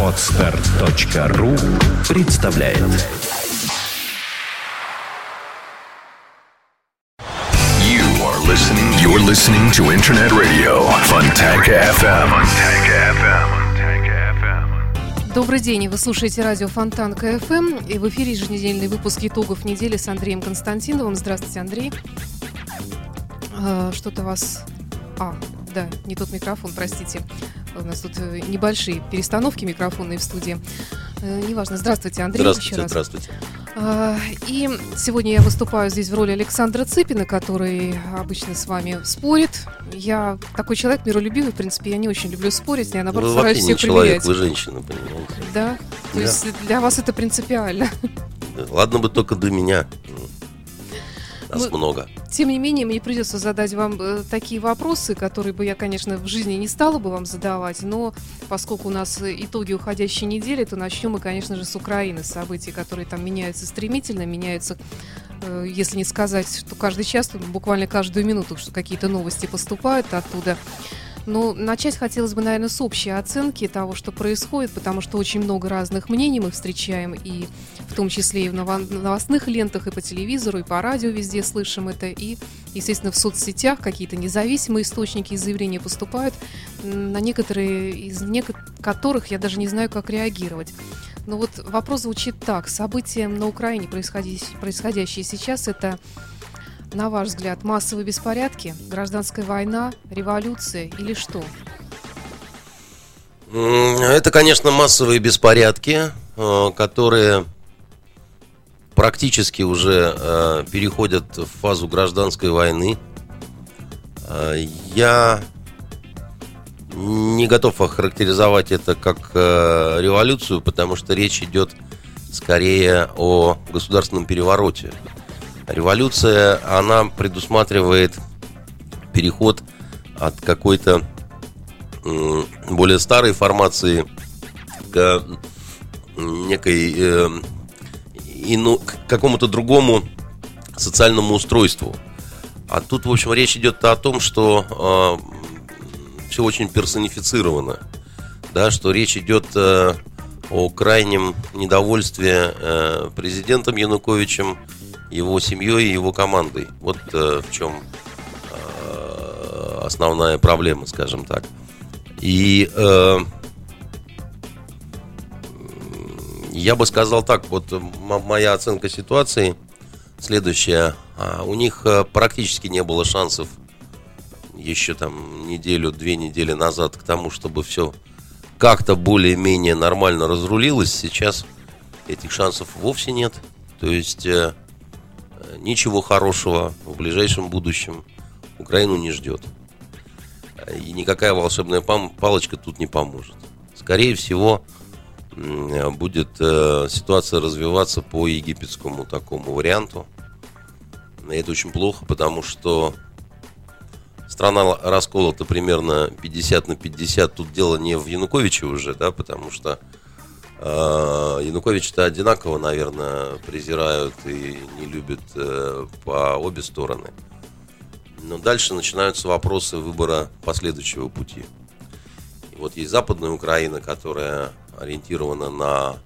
Отстар.ру представляет You are listening. You're listening to Internet Radio Fontanka FM. Fontanka FM. Fontanka FM. Добрый день, вы слушаете радио Фонтан КФМ и в эфире еженедельный выпуск итогов недели с Андреем Константиновым. Здравствуйте, Андрей. А, Что-то вас... А, да, не тот микрофон, простите. У нас тут э, небольшие перестановки микрофонные в студии. Э, Неважно. Здравствуйте, Андрей, еще Здравствуйте, раз. здравствуйте. А, И сегодня я выступаю здесь в роли Александра Цыпина, который обычно с вами спорит. Я такой человек миролюбивый, в принципе, я не очень люблю спорить, я наоборот вы стараюсь не человек, вы женщина, понимаете. Да? То Да. есть для вас это принципиально. Ладно бы только до меня. Нас Ну, много. Тем не менее, мне придется задать вам э, такие вопросы, которые бы я, конечно, в жизни не стала бы вам задавать, но поскольку у нас э, итоги уходящей недели, то начнем мы, конечно же, с Украины. События, которые там меняются стремительно, меняются, э, если не сказать, что каждый час, буквально каждую минуту, что какие-то новости поступают оттуда. Но начать хотелось бы, наверное, с общей оценки того, что происходит, потому что очень много разных мнений мы встречаем, и в том числе и в ново- новостных лентах, и по телевизору, и по радио везде слышим это, и, естественно, в соцсетях какие-то независимые источники и заявления поступают, на некоторые из неко- которых я даже не знаю, как реагировать. Но вот вопрос звучит так. События на Украине, происходящие сейчас, это на ваш взгляд, массовые беспорядки, гражданская война, революция или что? Это, конечно, массовые беспорядки, э, которые практически уже э, переходят в фазу гражданской войны. Э, Я не готов охарактеризовать это как революцию, потому что речь идет скорее о государственном перевороте. Революция, она предусматривает переход от какой-то более старой формации к некой э, ину- к какому-то другому социальному устройству. А тут, в общем, речь идет о том, что все очень персонифицировано, да, что речь идет э, о крайнем недовольстве э, президентом Януковичем, его семьей и его командой. Вот э, в чем э, основная проблема, скажем так. И э, я бы сказал так, вот моя оценка ситуации следующая. А, У них э, практически не было шансов еще там неделю, две недели назад к тому, чтобы все как-то более-менее нормально разрулилось. Сейчас этих шансов вовсе нет. То есть ничего хорошего в ближайшем будущем Украину не ждет. И никакая волшебная палочка тут не поможет. Скорее всего, будет э, ситуация развиваться по египетскому такому варианту. И это очень плохо, потому что страна расколота примерно 50 на 50. Тут дело не в Януковиче уже, да, потому что Януковича-то одинаково, наверное, презирают и не любят э, по обе стороны. Но дальше начинаются вопросы выбора последующего пути. Вот есть Западная Украина, которая ориентирована на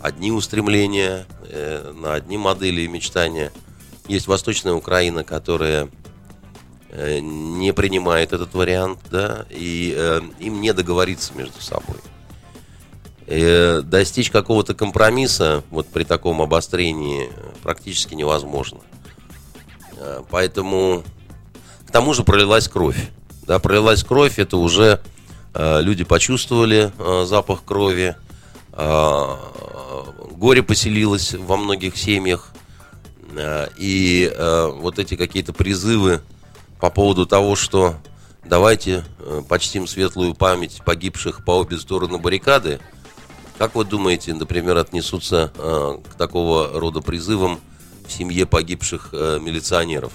одни устремления, э, на одни модели и мечтания. Есть Восточная Украина, которая э, не принимает этот вариант, да, и э, им не договориться между собой. Э, достичь какого-то компромисса вот при таком обострении практически невозможно. Э, Поэтому к тому же пролилась кровь. Да, пролилась кровь, это уже э, люди почувствовали запах крови. горе поселилось во многих семьях. И вот эти какие-то призывы по поводу того, что давайте э, почтим светлую память погибших по обе стороны баррикады. Как вы думаете, например, отнесутся э, к такого рода призывам в семье погибших э, милиционеров?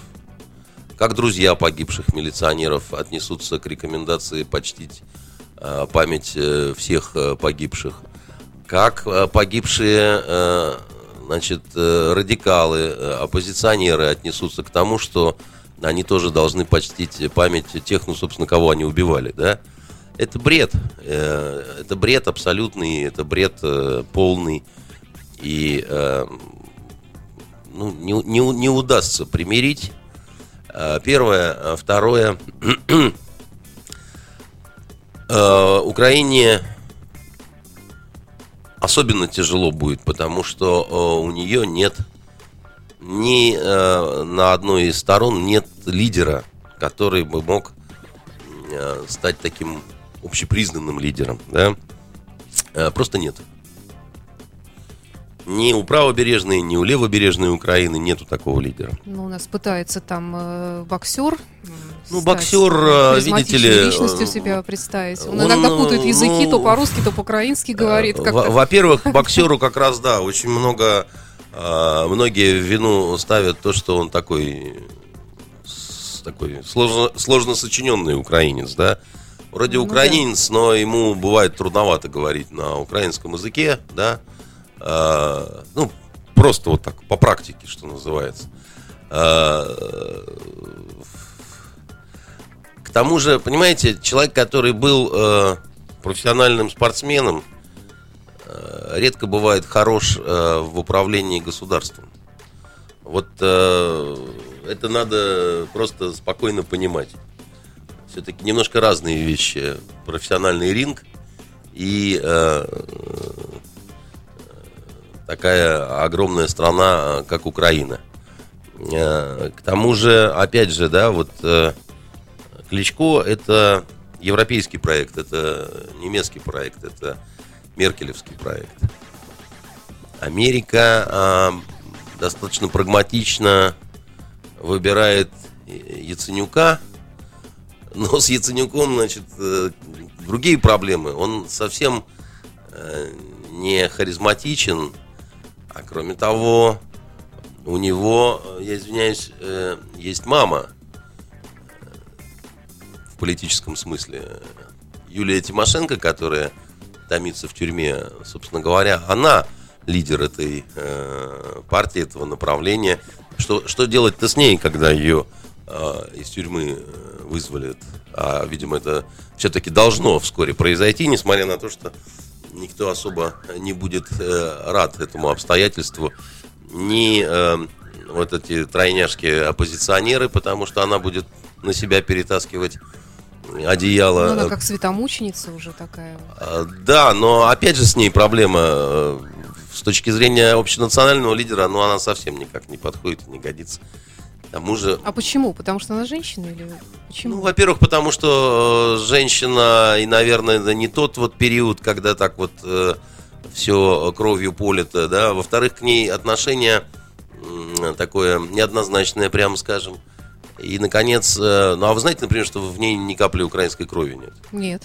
Как друзья погибших милиционеров отнесутся к рекомендации почтить э, память э, всех э, погибших? Как э, погибшие э, значит, э, радикалы, э, оппозиционеры отнесутся к тому, что они тоже должны почтить память тех, ну, собственно, кого они убивали, да? Это бред. Э, это бред абсолютный, это бред э, полный. И э, ну, не, не, не удастся примирить. Первое. Второе. Украине особенно тяжело будет, потому что у нее нет ни на одной из сторон нет лидера, который бы мог стать таким общепризнанным лидером, да, э, просто нет. Ни у правобережной, ни у левобережной Украины нету такого лидера. Ну, у нас пытается там э, боксер. Ну, боксер, э, видите ли... личностью себя представить. Он, он иногда путает языки, ну, то по-русски, то по-украински говорит. Во-первых, боксеру как раз, да, очень много... Э, многие в вину ставят то, что он такой такой сложно, сложно сочиненный украинец, да. Вроде ну, украинец, да. но ему бывает трудновато говорить на украинском языке, да. А, ну, просто вот так, по практике, что называется. А, к тому же, понимаете, человек, который был э, профессиональным спортсменом, э, редко бывает хорош э, в управлении государством. Вот э, это надо просто спокойно понимать все-таки немножко разные вещи. Профессиональный ринг и э, такая огромная страна, как Украина. Э, к тому же, опять же, да, вот э, Кличко это европейский проект, это немецкий проект, это меркелевский проект. Америка э, достаточно прагматично выбирает Яценюка – но с Яценюком, значит, э, другие проблемы. Он совсем э, не харизматичен, а кроме того, у него, я извиняюсь, э, есть мама в политическом смысле. Юлия Тимошенко, которая томится в тюрьме, собственно говоря, она лидер этой партии, этого направления. Что, что делать-то с ней, когда ее из тюрьмы вызвали. А, видимо, это все-таки должно вскоре произойти, несмотря на то, что никто особо не будет э, рад этому обстоятельству. Ни э, вот эти тройняшки оппозиционеры, потому что она будет на себя перетаскивать одеяло. Ну, она как светомученица уже такая. А, да, но опять же с ней проблема э, с точки зрения общенационального лидера, ну она совсем никак не подходит и не годится тому же... А почему? Потому что она женщина или почему? Ну, во-первых, потому что э, женщина, и, наверное, это не тот вот период, когда так вот э, все кровью полито, да. Во-вторых, к ней отношение э, такое неоднозначное, прямо скажем. И, наконец, э, ну, а вы знаете, например, что в ней ни капли украинской крови нет? Нет.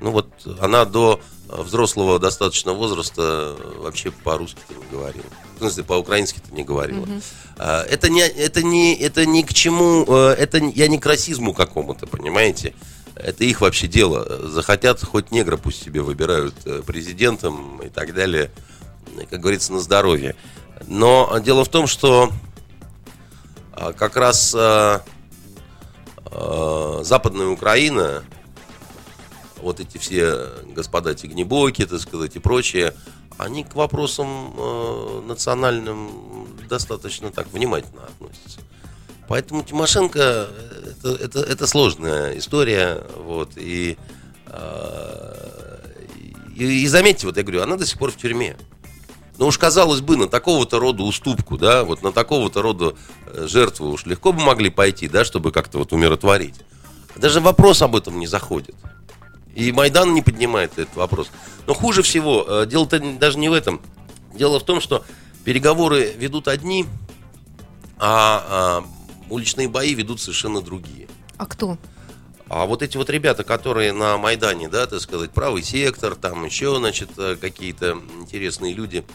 Ну, вот она до взрослого достаточно возраста вообще по-русски не говорила в смысле, по-украински-то не говорила. Угу. Это, не, это, не, это ни к чему, э, это я не к расизму какому-то, понимаете? Это их вообще дело. Захотят, хоть негра пусть себе выбирают э, президентом и так далее, как говорится, на здоровье. Но дело в том, что а, как раз а, Западная Украина, вот эти все господа Тигнебоки, так сказать, и прочее, они к вопросам э, национальным достаточно так внимательно относятся. Поэтому Тимошенко это, это, это сложная история. Вот, и, э, и, и заметьте, вот я говорю, она до сих пор в тюрьме. Ну уж казалось бы, на такого-то рода уступку, да, вот на такого-то рода э, жертву уж легко бы могли пойти, да, чтобы как-то вот умиротворить. Даже вопрос об этом не заходит. И Майдан не поднимает этот вопрос. Но хуже всего, э, дело-то даже не в этом. Дело в том, что переговоры ведут одни, а, а уличные бои ведут совершенно другие. А кто? А вот эти вот ребята, которые на Майдане, да, так сказать, правый сектор, там еще, значит, э, какие-то интересные люди –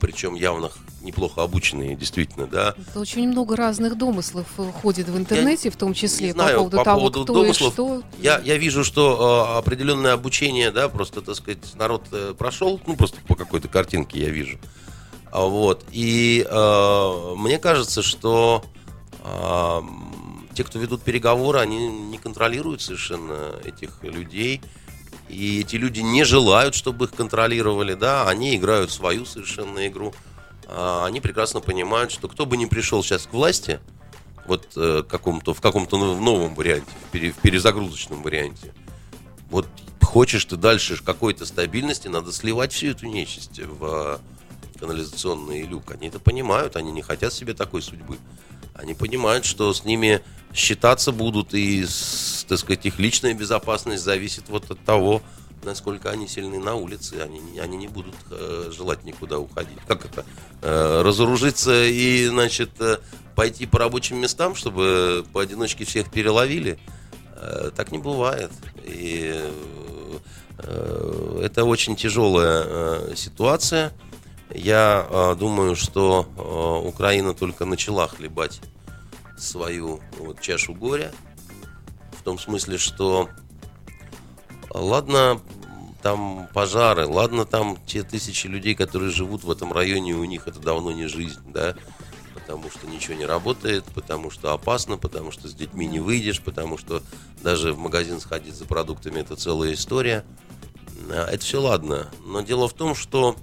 причем явно неплохо обученные, действительно, да. Это очень много разных домыслов э, ходит в интернете, я в том числе, знаю, по поводу по того, поводу кто домыслов, и что. Я, я вижу, что э, определенное обучение, да, просто, так сказать, народ э, прошел, ну, просто по какой-то картинке я вижу. А, вот, и э, мне кажется, что э, те, кто ведут переговоры, они не контролируют совершенно этих людей. И эти люди не желают, чтобы их контролировали, да, они играют свою совершенно игру. А они прекрасно понимают, что кто бы ни пришел сейчас к власти, вот э, каком-то, в каком-то новом варианте, в, пере, в перезагрузочном варианте, вот хочешь ты дальше какой-то стабильности, надо сливать всю эту нечисть в канализационный люк. Они это понимают, они не хотят себе такой судьбы. Они понимают, что с ними считаться будут, и, так сказать, их личная безопасность зависит вот от того, насколько они сильны на улице. Они, они не будут э, желать никуда уходить. Как это? Э, разоружиться и, значит, э, пойти по рабочим местам, чтобы поодиночке всех переловили? Э, так не бывает. И э, это очень тяжелая э, ситуация. Я э, думаю, что э, Украина только начала хлебать свою вот, чашу горя. В том смысле, что ладно там пожары, ладно там те тысячи людей, которые живут в этом районе, у них это давно не жизнь, да, потому что ничего не работает, потому что опасно, потому что с детьми не выйдешь, потому что даже в магазин сходить за продуктами это целая история. А, это все ладно. Но дело в том, что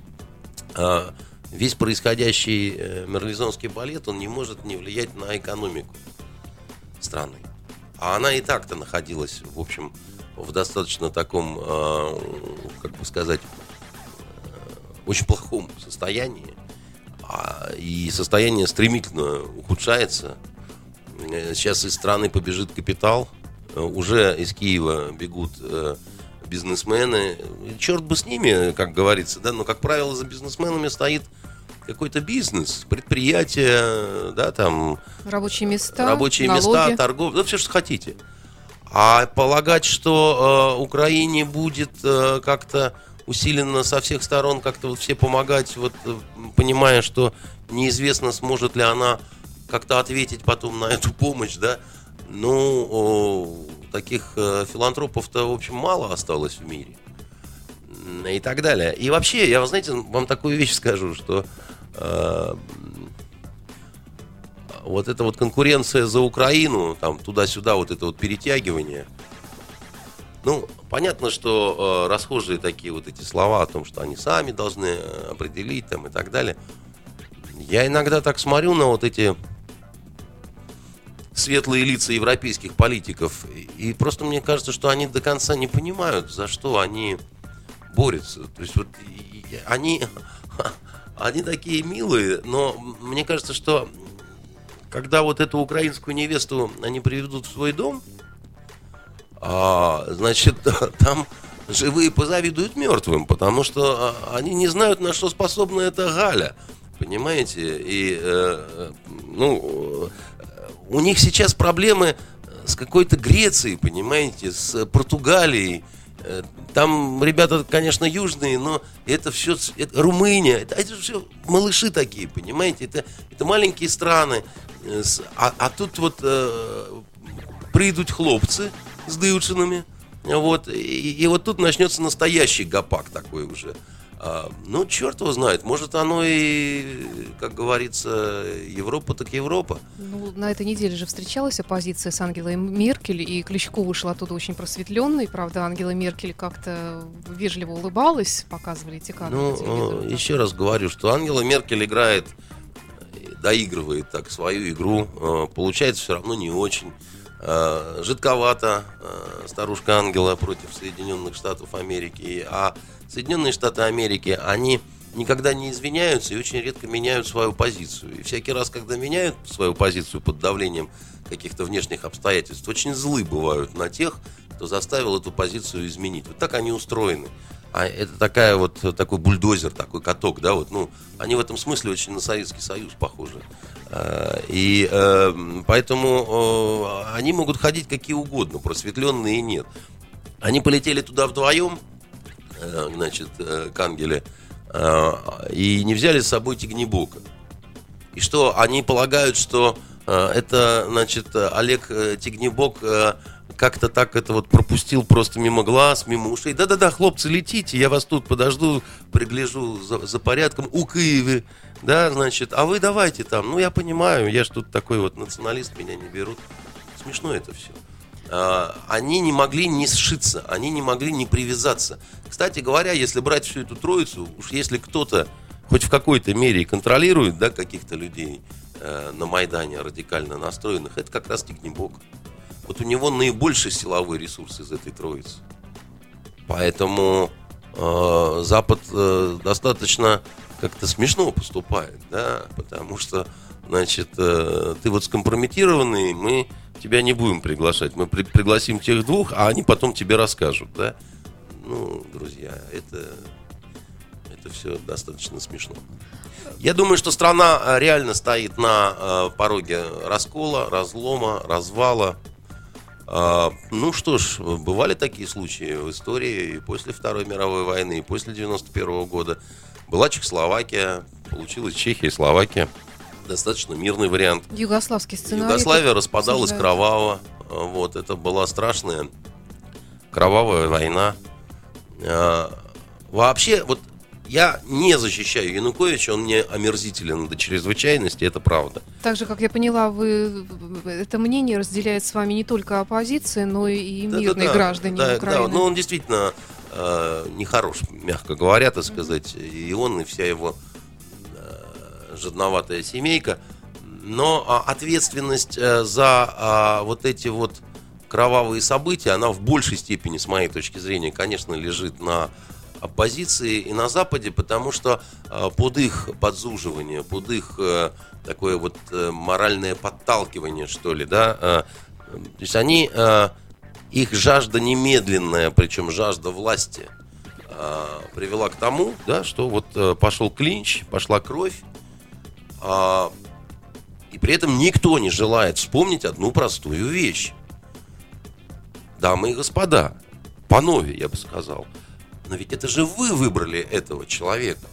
весь происходящий э, мерлизонский балет, он не может не влиять на экономику страны. А она и так-то находилась, в общем, в достаточно таком, а, как бы сказать, э, очень плохом состоянии. А, и состояние стремительно ухудшается. Э, сейчас из страны побежит капитал. Уже из Киева бегут бизнесмены. Черт бы с ними, как говорится, да, но, как правило, за бизнесменами стоит какой-то бизнес, предприятие, да, там... Рабочие места, Рабочие налоги. места, торговля, ну, все, что хотите. А полагать, что э, Украине будет э, как-то усиленно со всех сторон как-то вот все помогать, вот э, понимая, что неизвестно, сможет ли она как-то ответить потом на эту помощь, да, ну, таких э, филантропов-то, в общем, мало осталось в мире. И так далее. И вообще, я, знаете, вам такую вещь скажу, что э, вот эта вот конкуренция за Украину, там туда-сюда, вот это вот перетягивание, ну, понятно, что э, расхожие такие вот эти слова о том, что они сами должны э, определить там и так далее. Я иногда так смотрю на вот эти светлые лица европейских политиков. И просто мне кажется, что они до конца не понимают, за что они борются. То есть вот они, они такие милые, но мне кажется, что когда вот эту украинскую невесту они приведут в свой дом, а, значит, там живые позавидуют мертвым, потому что а, они не знают, на что способна эта Галя. Понимаете? И, э, ну, у них сейчас проблемы с какой-то Грецией, понимаете, с Португалией. Э, там ребята, конечно, южные, но это все это Румыния, это, это все малыши такие, понимаете, это, это маленькие страны. Э, а, а тут вот э, придут хлопцы с дыучинами, вот, и, и вот тут начнется настоящий гопак такой уже. А, ну, черт его знает. Может, оно и, как говорится, Европа так Европа. Ну, на этой неделе же встречалась оппозиция с Ангелой Меркель, и Кличко вышел оттуда очень просветленный. Правда, Ангела Меркель как-то вежливо улыбалась, показывали эти кадры. Ну, еще раз говорю, что Ангела Меркель играет, доигрывает так свою игру. А, получается все равно не очень. А, жидковато старушка Ангела против Соединенных Штатов Америки. А Соединенные Штаты Америки, они никогда не извиняются и очень редко меняют свою позицию. И всякий раз, когда меняют свою позицию под давлением каких-то внешних обстоятельств, очень злы бывают на тех, кто заставил эту позицию изменить. Вот так они устроены. А это такая вот такой бульдозер, такой каток, да, вот, ну, они в этом смысле очень на Советский Союз похожи. А, и э, поэтому они могут ходить какие угодно, просветленные и нет. Они полетели туда вдвоем, Э, значит, э, к Ангеле, и не взяли с собой Тигнебока. И что они полагают, что это, значит, Олег Тигнебок как-то так это вот пропустил просто мимо глаз, мимо ушей. Да-да-да, хлопцы, летите, я вас тут подожду, пригляжу за, за порядком у Киеве, да, значит, а вы давайте там, ну я понимаю, я ж тут такой вот националист, меня не берут. смешно это все. А, они не могли не сшиться, они не могли не привязаться. Кстати говоря, если брать всю эту троицу, уж если кто-то хоть в какой-то мере контролирует да, каких-то людей э, на Майдане радикально настроенных, это как раз Тигнебок. Вот у него наибольший силовой ресурс из этой троицы. Поэтому э, Запад э, достаточно как-то смешно поступает, да, потому что, значит, э, ты вот скомпрометированный, мы тебя не будем приглашать, мы при пригласим тех двух, а они потом тебе расскажут, да. Ну, друзья, это, это все достаточно смешно. Я думаю, что страна э, реально стоит на э, пороге раскола, разлома, развала. А, ну что ж, бывали такие случаи в истории и после Второй мировой войны, и после 91 года. Была Чехословакия, получилась Чехия и Словакия. Достаточно мирный вариант. Югославский сценарий. Югославия распадалась кроваво. Вот, это была страшная кровавая война. А, вообще, вот я не защищаю Януковича, он мне омерзителен до чрезвычайности, это правда. Так же, как я поняла, вы это мнение разделяет с вами не только оппозиция, но и мирные да, да, граждане да, Украины. Да, но он действительно э, нехорош, мягко говоря, так сказать, и он, и вся его э, жадноватая семейка. Но э, ответственность э, за э, вот эти вот кровавые события, она в большей степени, с моей точки зрения, конечно, лежит на оппозиции и на Западе, потому что э, под их подзуживание, под их э, такое вот э, моральное подталкивание, что ли, да, э, то есть они их жажда немедленная, причем жажда власти, э, привела к тому, да, что вот пошел клинч, пошла кровь, э, и при этом никто не желает вспомнить одну простую вещь. Дамы и господа, панове, я бы сказал, но ведь это же вы выбрали этого человека.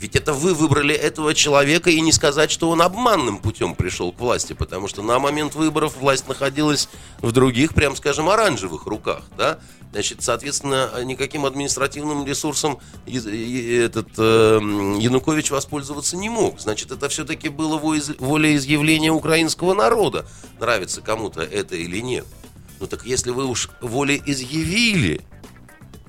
Ведь это вы выбрали этого человека, и не сказать, что он обманным путем пришел к власти, потому что на момент выборов власть находилась в других, прям скажем, оранжевых руках, да? Значит, соответственно, никаким административным ресурсом этот э, Янукович воспользоваться не мог. Значит, это все-таки было волеизъявление украинского народа. Нравится кому-то это или нет. Ну так если вы уж волеизъявили,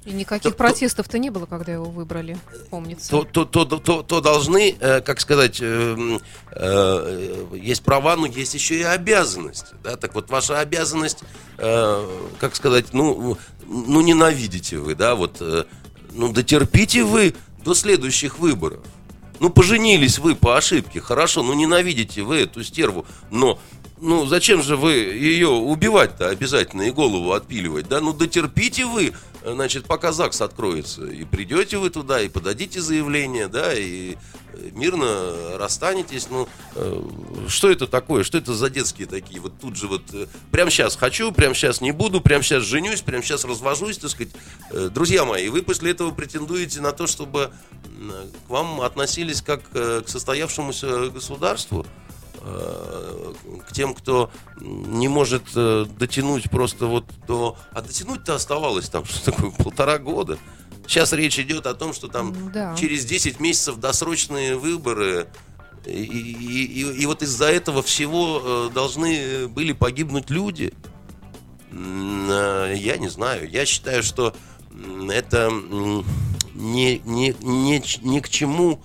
и никаких то, протестов-то не было, когда его выбрали, помнится. То, то, то, то, то должны, э, как сказать, э, э, есть права, но есть еще и обязанности. Да? Так вот, ваша обязанность, как сказать, ну, ну, ненавидите вы, да, вот, ну, дотерпите вы до следующих выборов. Ну, поженились вы по ошибке, хорошо, ну, ненавидите вы эту стерву, но ну зачем же вы ее убивать-то обязательно и голову отпиливать, да? Ну дотерпите вы значит, пока ЗАГС откроется, и придете вы туда, и подадите заявление, да, и э, мирно расстанетесь. Ну, э, что это такое? Что это за детские такие? Вот тут же вот, э, прямо сейчас хочу, прямо сейчас не буду, прямо сейчас женюсь, прямо сейчас развожусь, так сказать. Друзья мои, вы после этого претендуете на то, чтобы к вам относились как к состоявшемуся государству? К тем, кто не может э, дотянуть просто вот до... А дотянуть-то оставалось там, что такое, полтора года. Сейчас речь идет о том, что там да. через 10 месяцев досрочные выборы, и, и, и, и вот из-за этого всего э, должны были погибнуть люди. Э, я не знаю. Я считаю, что это не, не, не, ни к чему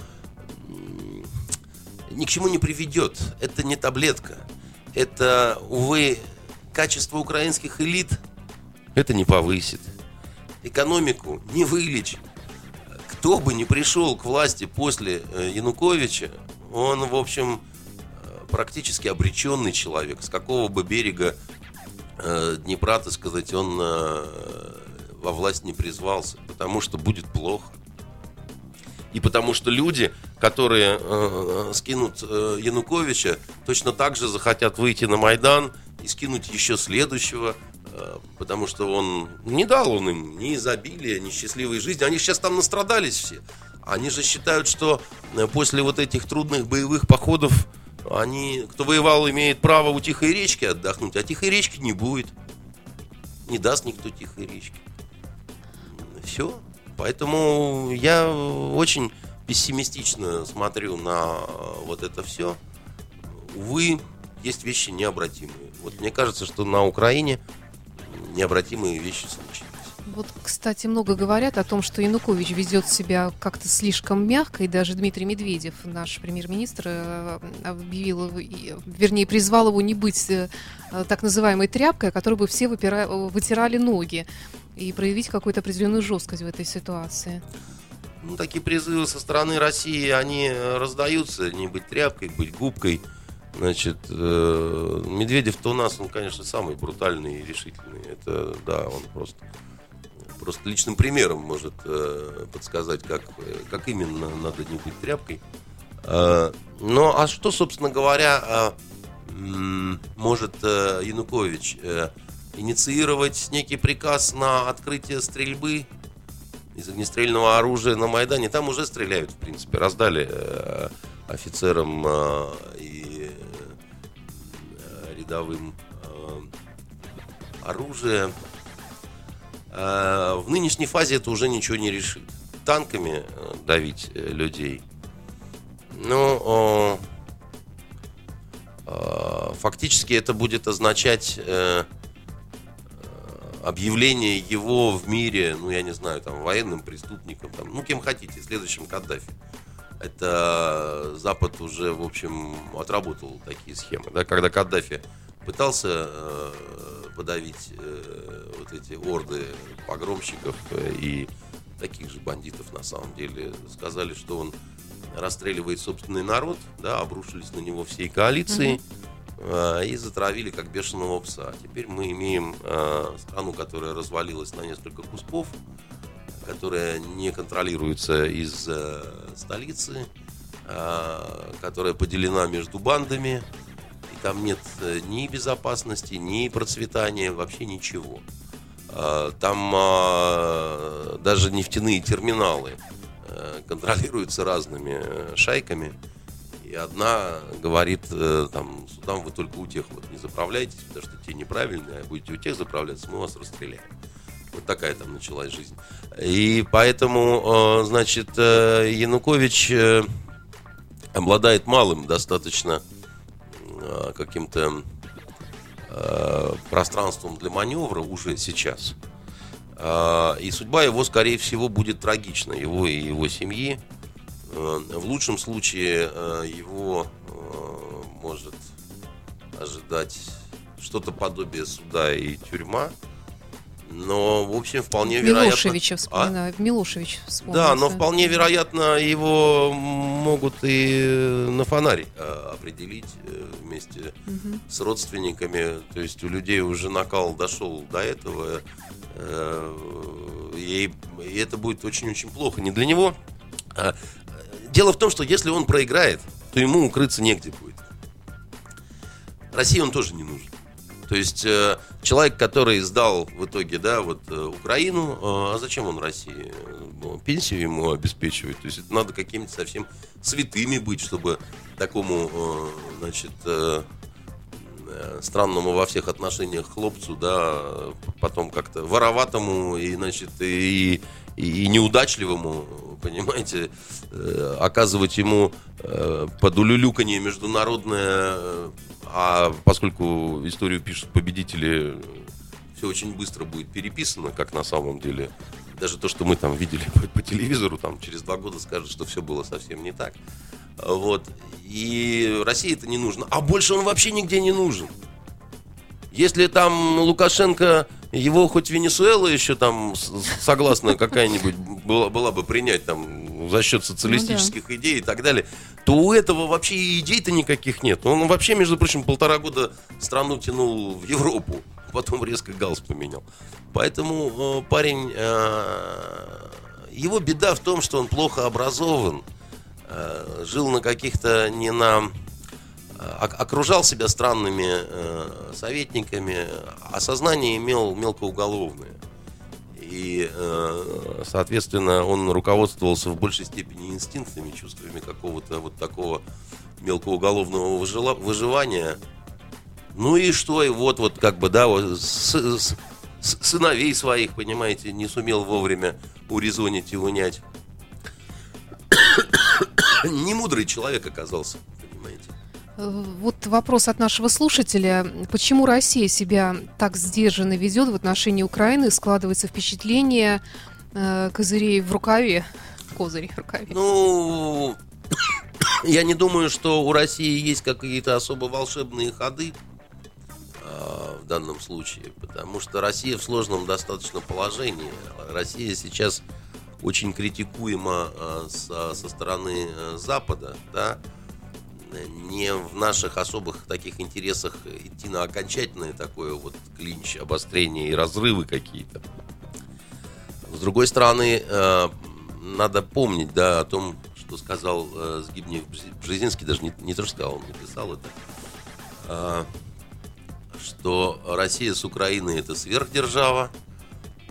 ни к чему не приведет. Это не таблетка. Это, увы, качество украинских элит это не повысит. Экономику не вылечит. Кто бы ни пришел к власти после э, Януковича, он, в общем, э, практически обреченный человек. С какого бы берега э, Днепра, так сказать, он во власть не призвался, потому что будет плохо. И потому что люди, которые э, скинут э, Януковича, точно так же захотят выйти на Майдан и скинуть еще следующего, э, потому что он не дал он им ни изобилия, ни счастливой жизни. Они сейчас там настрадались все. Они же считают, что э, после вот этих трудных боевых походов они, кто воевал, имеет право у Тихой речки отдохнуть, а Тихой речки не будет. Не даст никто Тихой речки. Все. Поэтому я очень пессимистично смотрю на вот это все. Увы, есть вещи необратимые. Вот мне кажется, что на Украине необратимые вещи случились. Вот, кстати, много говорят о том, что Янукович ведет себя как-то слишком мягко, и даже Дмитрий Медведев, наш премьер-министр, э, объявил, вернее, призвал его не быть э, так называемой тряпкой, которой бы все вытирали ноги, и проявить какую-то определенную жесткость в этой ситуации. Ну, такие призывы со стороны России, они раздаются, не быть тряпкой, быть губкой. Значит, э, Медведев-то у нас, он, конечно, самый брутальный и решительный. Это, да, он просто просто личным примером может э, подсказать, как, как именно надо не быть тряпкой. Э, ну, а что, собственно говоря, э, может э, Янукович э, инициировать некий приказ на открытие стрельбы из огнестрельного оружия на Майдане? Там уже стреляют, в принципе, раздали э, офицерам э, и э, рядовым оружие. В нынешней фазе это уже ничего не решит. Танками давить людей. Ну, фактически это будет означать объявление его в мире, ну, я не знаю, там, военным преступником, там, ну, кем хотите, следующим Каддафи. Это Запад уже, в общем, отработал такие схемы. Да? Когда Каддафи пытался подавить э, вот эти орды погромщиков э, и таких же бандитов на самом деле. Сказали, что он расстреливает собственный народ, да, обрушились на него всей коалицией э, и затравили как бешеного пса. Теперь мы имеем э, страну, которая развалилась на несколько кусков, которая не контролируется из э, столицы, э, которая поделена между бандами, там нет э, ни безопасности, ни процветания, вообще ничего. А, там а, даже нефтяные терминалы э, контролируются разными э, шайками. И одна говорит, там, судам вы только у тех вот не заправляйтесь, потому что те неправильные, а будете у тех заправляться, мы вас расстреляем. Вот такая там началась жизнь. И поэтому, значит, Янукович обладает малым достаточно Э, каким-то э, пространством для маневра уже сейчас. Э, и судьба его, скорее всего, будет трагична, его и его семьи. В лучшем случае его может ожидать что-то подобие суда и тюрьма. Но, в общем, вполне Милошевича вероятно... вспоминаю. А? Милошевич Да, но вполне вероятно его могут и на фонарь а, определить э, вместе угу. с родственниками. То есть у людей уже накал дошел до этого. Э, и, и это будет очень-очень плохо. Не для него. А, дело в том, что если он проиграет, то ему укрыться негде будет. России он тоже не нужен. То есть э, человек, который сдал в итоге, да, вот э, Украину, э, а зачем он России? Ну, пенсию ему обеспечивать. То есть надо какими-то совсем святыми быть, чтобы такому, значит, странному во всех отношениях хлопцу, да, потом как-то вороватому и, значит, и, и, и неудачливому, понимаете, оказывать ему под улюлюканье международное а поскольку историю пишут победители, все очень быстро будет переписано, как на самом деле. Даже то, что мы там видели по телевизору, там через два года скажут, что все было совсем не так. Вот. И России это не нужно. А больше он вообще нигде не нужен. Если там Лукашенко, его хоть Венесуэла еще там согласна какая-нибудь была, была бы принять там за счет социалистических ну, да. идей и так далее, то у этого вообще идей-то никаких нет. Он вообще, между прочим, полтора года страну тянул в Европу, потом резко галс поменял. Поэтому э, парень, э, его беда в том, что он плохо образован, э, жил на каких-то не на окружал себя странными э, советниками, а сознание имел мелкоуголовное. И, э, соответственно, он руководствовался в большей степени инстинктами, чувствами какого-то вот такого мелкоуголовного выживания. Ну и что, и вот, вот как бы, да, вот, с, с, сыновей своих, понимаете, не сумел вовремя урезонить и унять. Немудрый человек оказался. Вот вопрос от нашего слушателя. Почему Россия себя так сдержанно ведет в отношении Украины? Складывается впечатление э, козырей в рукаве. Козырь в рукаве. Ну, я не думаю, что у России есть какие-то особо волшебные ходы э, в данном случае, потому что Россия в сложном достаточно положении. Россия сейчас очень критикуема э, со, со стороны э, Запада, да, не в наших особых таких интересах идти на окончательное такое вот клинч, обострение и разрывы какие-то. С другой стороны, э, надо помнить, да, о том, что сказал э, Сгибнев Бжезинский, даже не, не то, что сказал, он написал это, э, что Россия с Украиной это сверхдержава,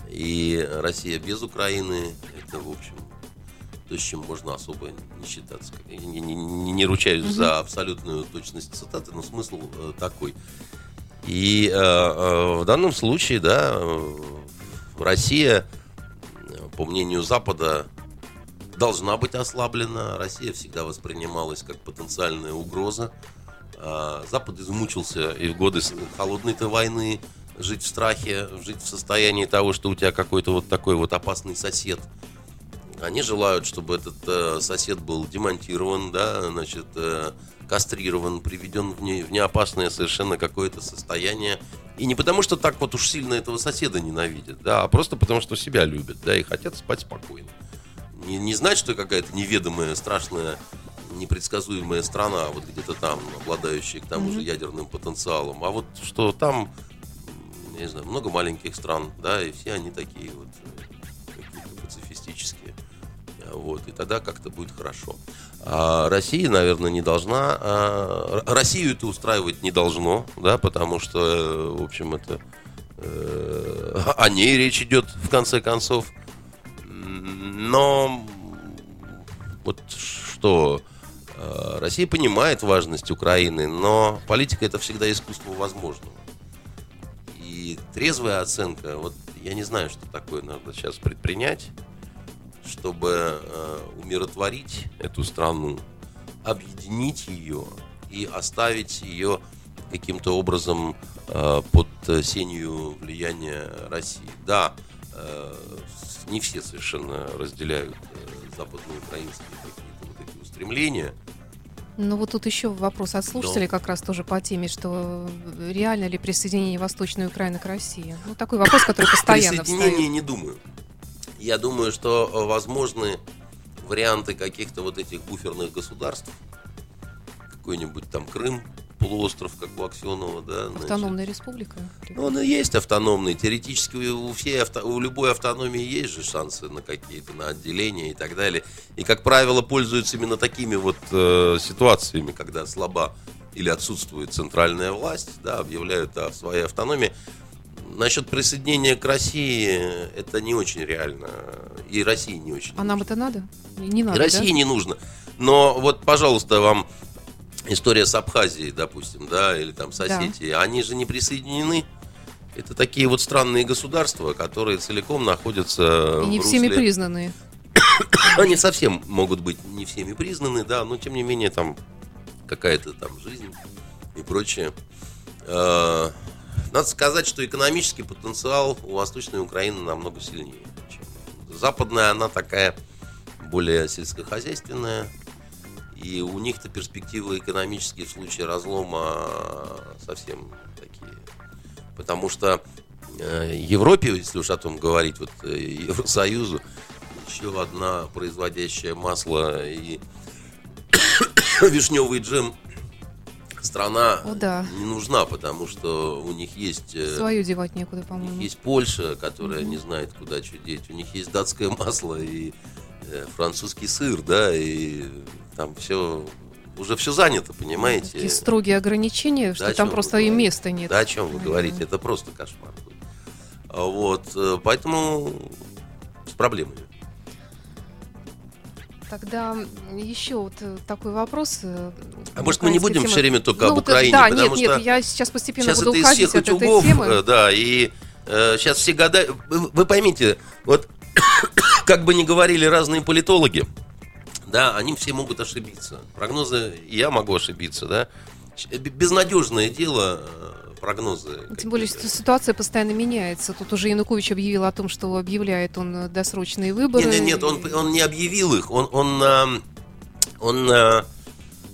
и Россия без Украины это, в общем, то, с чем можно особо не считаться. Я не, не, не, не ручаюсь mm-hmm. за абсолютную точность цитаты, но смысл э, такой. И э, э, в данном случае, да, э, Россия, по мнению Запада, должна быть ослаблена. Россия всегда воспринималась как потенциальная угроза. Э, Запад измучился и в годы холодной-то войны жить в страхе, жить в состоянии того, что у тебя какой-то вот такой вот опасный сосед – они желают, чтобы этот э, сосед был демонтирован, да, значит, э, кастрирован, приведен в, не, в неопасное совершенно какое-то состояние. И не потому, что так вот уж сильно этого соседа ненавидят, да, а просто потому, что себя любят, да, и хотят спать спокойно. Не, не знать, что какая-то неведомая, страшная, непредсказуемая страна, вот где-то там, обладающая к тому mm-hmm. же ядерным потенциалом, а вот что там, не знаю, много маленьких стран, да, и все они такие вот э. Вот, и тогда как-то будет хорошо. А Россия, наверное, не должна... А, Россию это устраивать не должно, да, потому что, в общем, это... Э, о ней речь идет, в конце концов. Но вот что... Э, Россия понимает важность Украины, но политика это всегда искусство возможного. И трезвая оценка, вот я не знаю, что такое надо сейчас предпринять чтобы э, умиротворить эту страну, объединить ее и оставить ее каким-то образом э, под сенью влияния России. Да, э, не все совершенно разделяют э, западноукраинские какие-то вот такие устремления. Ну вот тут еще вопрос от слушателей Но. как раз тоже по теме, что реально ли присоединение Восточной Украины к России? Ну такой вопрос, который постоянно Присоединение встает. не думаю. Я думаю, что э, возможны варианты каких-то вот этих буферных государств. Какой-нибудь там Крым, полуостров, как у Аксенова, да. Автономная значит. республика? Ну, он и есть автономный. Теоретически у, всей, авто, у любой автономии есть же шансы на какие-то, на отделения и так далее. И, как правило, пользуются именно такими вот э, ситуациями, когда слаба или отсутствует центральная власть, да, объявляют о своей автономии. Насчет присоединения к России это не очень реально. И России не очень. А нужно. нам это надо? Не надо. И России да? не нужно. Но вот, пожалуйста, вам история с Абхазией, допустим, да, или там с Осетией, да. они же не присоединены. Это такие вот странные государства, которые целиком находятся. И не в русле... всеми признанные. Они совсем могут быть не всеми признаны, да, но тем не менее там какая-то там жизнь и прочее. Надо сказать, что экономический потенциал у Восточной Украины намного сильнее, чем западная. Она такая более сельскохозяйственная. И у них-то перспективы экономические в случае разлома совсем такие. Потому что э, Европе, если уж о том говорить, вот э, Евросоюзу, еще одна производящая масло и вишневый джем страна О, да. не нужна, потому что у них есть... Э, Свою девать некуда, по-моему. У них есть Польша, которая mm-hmm. не знает, куда что деть. У них есть датское масло и э, французский сыр, да, и там все уже все занято, понимаете? Такие строгие ограничения, да что там просто и места нет. Да, о чем вы говорите? Это просто кошмар. Вот, э, поэтому с проблемами. Тогда еще вот э, такой вопрос. Э, а может мы не будем темы. все время только ну, об Украине? Да, нет, нет, я сейчас постепенно сейчас буду это уходить из всех от утюгов, этой темы. Э, да, и э, сейчас все года... Вы, вы поймите, вот как бы ни говорили разные политологи, да, они все могут ошибиться. Прогнозы, я могу ошибиться, да. Безнадежное дело э, прогнозы. Тем более что ситуация постоянно меняется. Тут уже Янукович объявил о том, что объявляет он э, досрочные выборы. Нет, нет, нет, он, он не объявил их, он, он, эм, он э,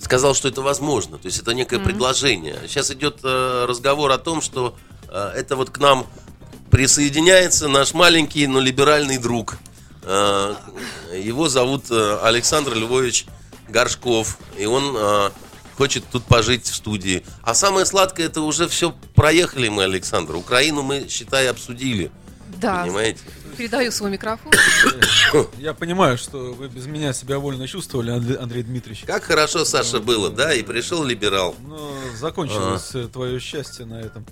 сказал, что это возможно, то есть это некое предложение. Сейчас идет э, разговор о том, что э, это вот к нам присоединяется наш маленький, но либеральный друг. Э, его зовут э, Александр Львович Горшков, и он э, хочет тут пожить в студии. А самое сладкое, это уже все проехали мы, Александр. Украину мы, считай, обсудили. Да, Понимаете? передаю свой микрофон. Я понимаю, что вы без меня себя вольно чувствовали, Анд- Андрей Дмитриевич. Как хорошо, Саша, было, да? И пришел либерал. Но закончилось э, твое счастье на этом.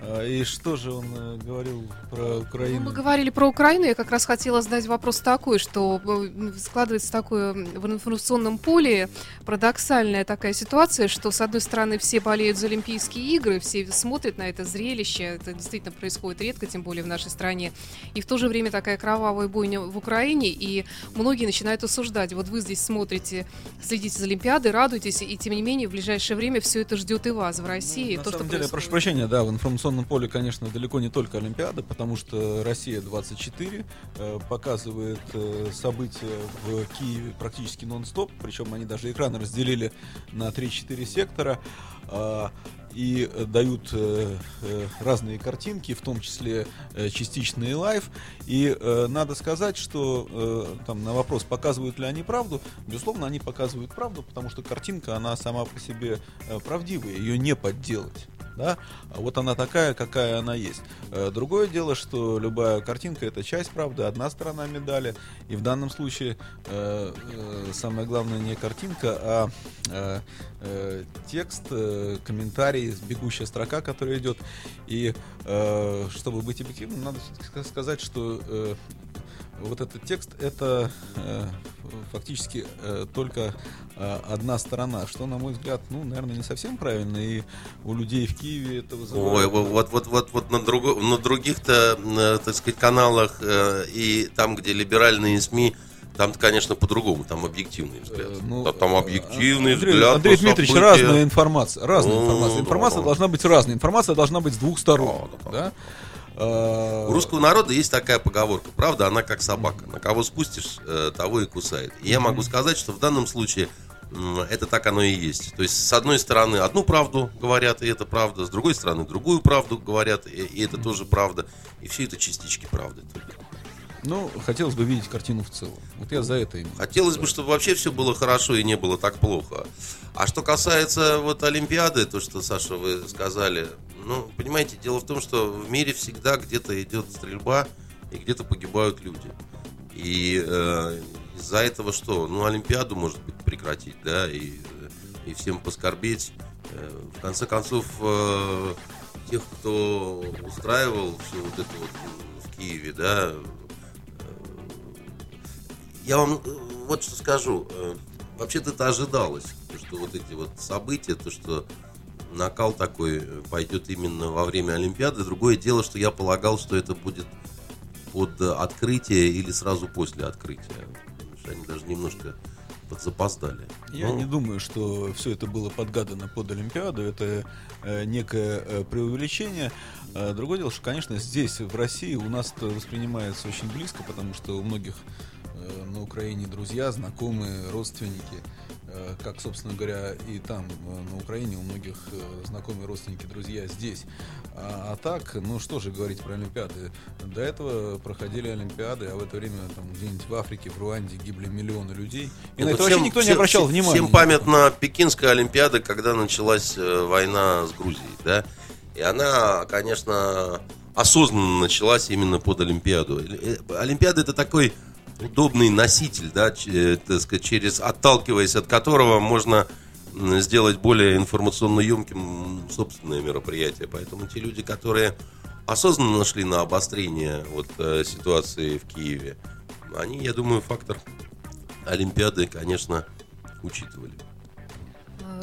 А, И что же он э, говорил про Ну, Украину? Мы говорили про Украину. Я как раз хотела задать вопрос такой, что э, складывается такое в информационном поле парадоксальная такая ситуация, что с одной стороны все болеют за Олимпийские игры, все смотрят на это зрелище, это действительно происходит редко, тем более в нашей стране, и в то же время такая кровавая бойня в Украине, и многие начинают осуждать. Вот вы здесь смотрите, следите за Олимпиадой, радуетесь, и тем не менее в ближайшее время все это ждет и вас в России. Ну, на то, самом что деле, происходит. прошу прощения, да, в информационном поле, конечно, далеко не только Олимпиада, потому что Россия 24 э, показывает э, события в Киеве практически нон-стоп, причем они даже экраны разделили на 3-4 сектора. а, и дают э, разные картинки, в том числе частичный live. И надо сказать, что там на вопрос, показывают ли они правду, безусловно, они показывают правду, потому что картинка, она сама по себе правдивая, ее не подделать. Да? А Вот она такая, какая она есть. Э, Другое дело, что любая картинка это часть правды, одна сторона медали. И в данном случае э, э, самое главное не картинка, а текст, комментарий, бегущая строка, которая идет. И чтобы быть объективным, надо сказать, что вот этот текст это э, фактически э, только э, одна сторона, что, на мой взгляд, ну, наверное, не совсем правильно, и у людей в Киеве это Ой, вызывает... во- вот, вот, вот, вот на, друго- на других-то, э, так сказать, каналах э, и там, где либеральные СМИ, там, конечно, по-другому, там объективный взгляд. Э, ну, Да, там э, объективный Андрей, взгляд. Андрей Дмитриевич, события. разная информация. Разная Ну, информация. Информация да. должна быть разной. Информация должна быть с двух сторон. Да, да, Да? Э, У русского народа есть такая поговорка, правда, она как собака. На кого спустишь, э, того и кусает. И я могу сказать, что в данном случае это так оно и есть. То есть, с одной стороны, одну правду говорят, и это правда, с другой стороны, другую правду говорят, и, и это тоже правда. И все это частички правды. Ну, хотелось бы видеть картину в целом. Вот я за это именно. Хотелось бы, чтобы вообще все было хорошо и не было так плохо. А что касается вот Олимпиады, то, что, Саша, вы сказали, ну, понимаете, дело в том, что в мире всегда где-то идет стрельба и где-то погибают люди. И э, из-за этого что? Ну, Олимпиаду, может быть, прекратить, да, и, и всем поскорбеть. Э, в конце концов, э, тех, кто устраивал все вот это вот в Киеве, да, я вам э, вот что скажу. Э, Вообще-то это ожидалось, то, что вот эти вот события, то, что накал такой э, пойдет именно во время Олимпиады. Другое дело, что я полагал, что это будет под открытие или сразу после открытия. Что они даже немножко подзапоздали. Я Ну, не думаю, что все это было подгадано под Олимпиаду. Это э, некое э, преувеличение. Э, другое дело, что, конечно, здесь, в России, у нас это воспринимается очень близко, потому что у многих э, на Украине друзья, знакомые, родственники. Э, как, собственно говоря, и там, э, на Украине, у многих э, знакомые, родственники, друзья здесь. А, а так, ну что же говорить про Олимпиады? До этого проходили Олимпиады, а в это время там где-нибудь в Африке, в Руанде гибли миллионы людей. И на ну, это всем- вообще никто не всем- обращал всем- внимания. Всем памятна Пекинская Олимпиада, когда началась война с Грузией, да? И она, конечно, осознанно началась именно под Олимпиаду. Олимпиада это такой удобный носитель, да, э, так сказать, через отталкиваясь от которого можно сделать более информационно емким собственное мероприятие. Поэтому те люди, которые осознанно шли на обострение вот, э, ситуации в Киеве, они, я думаю, фактор Олимпиады, конечно, учитывали.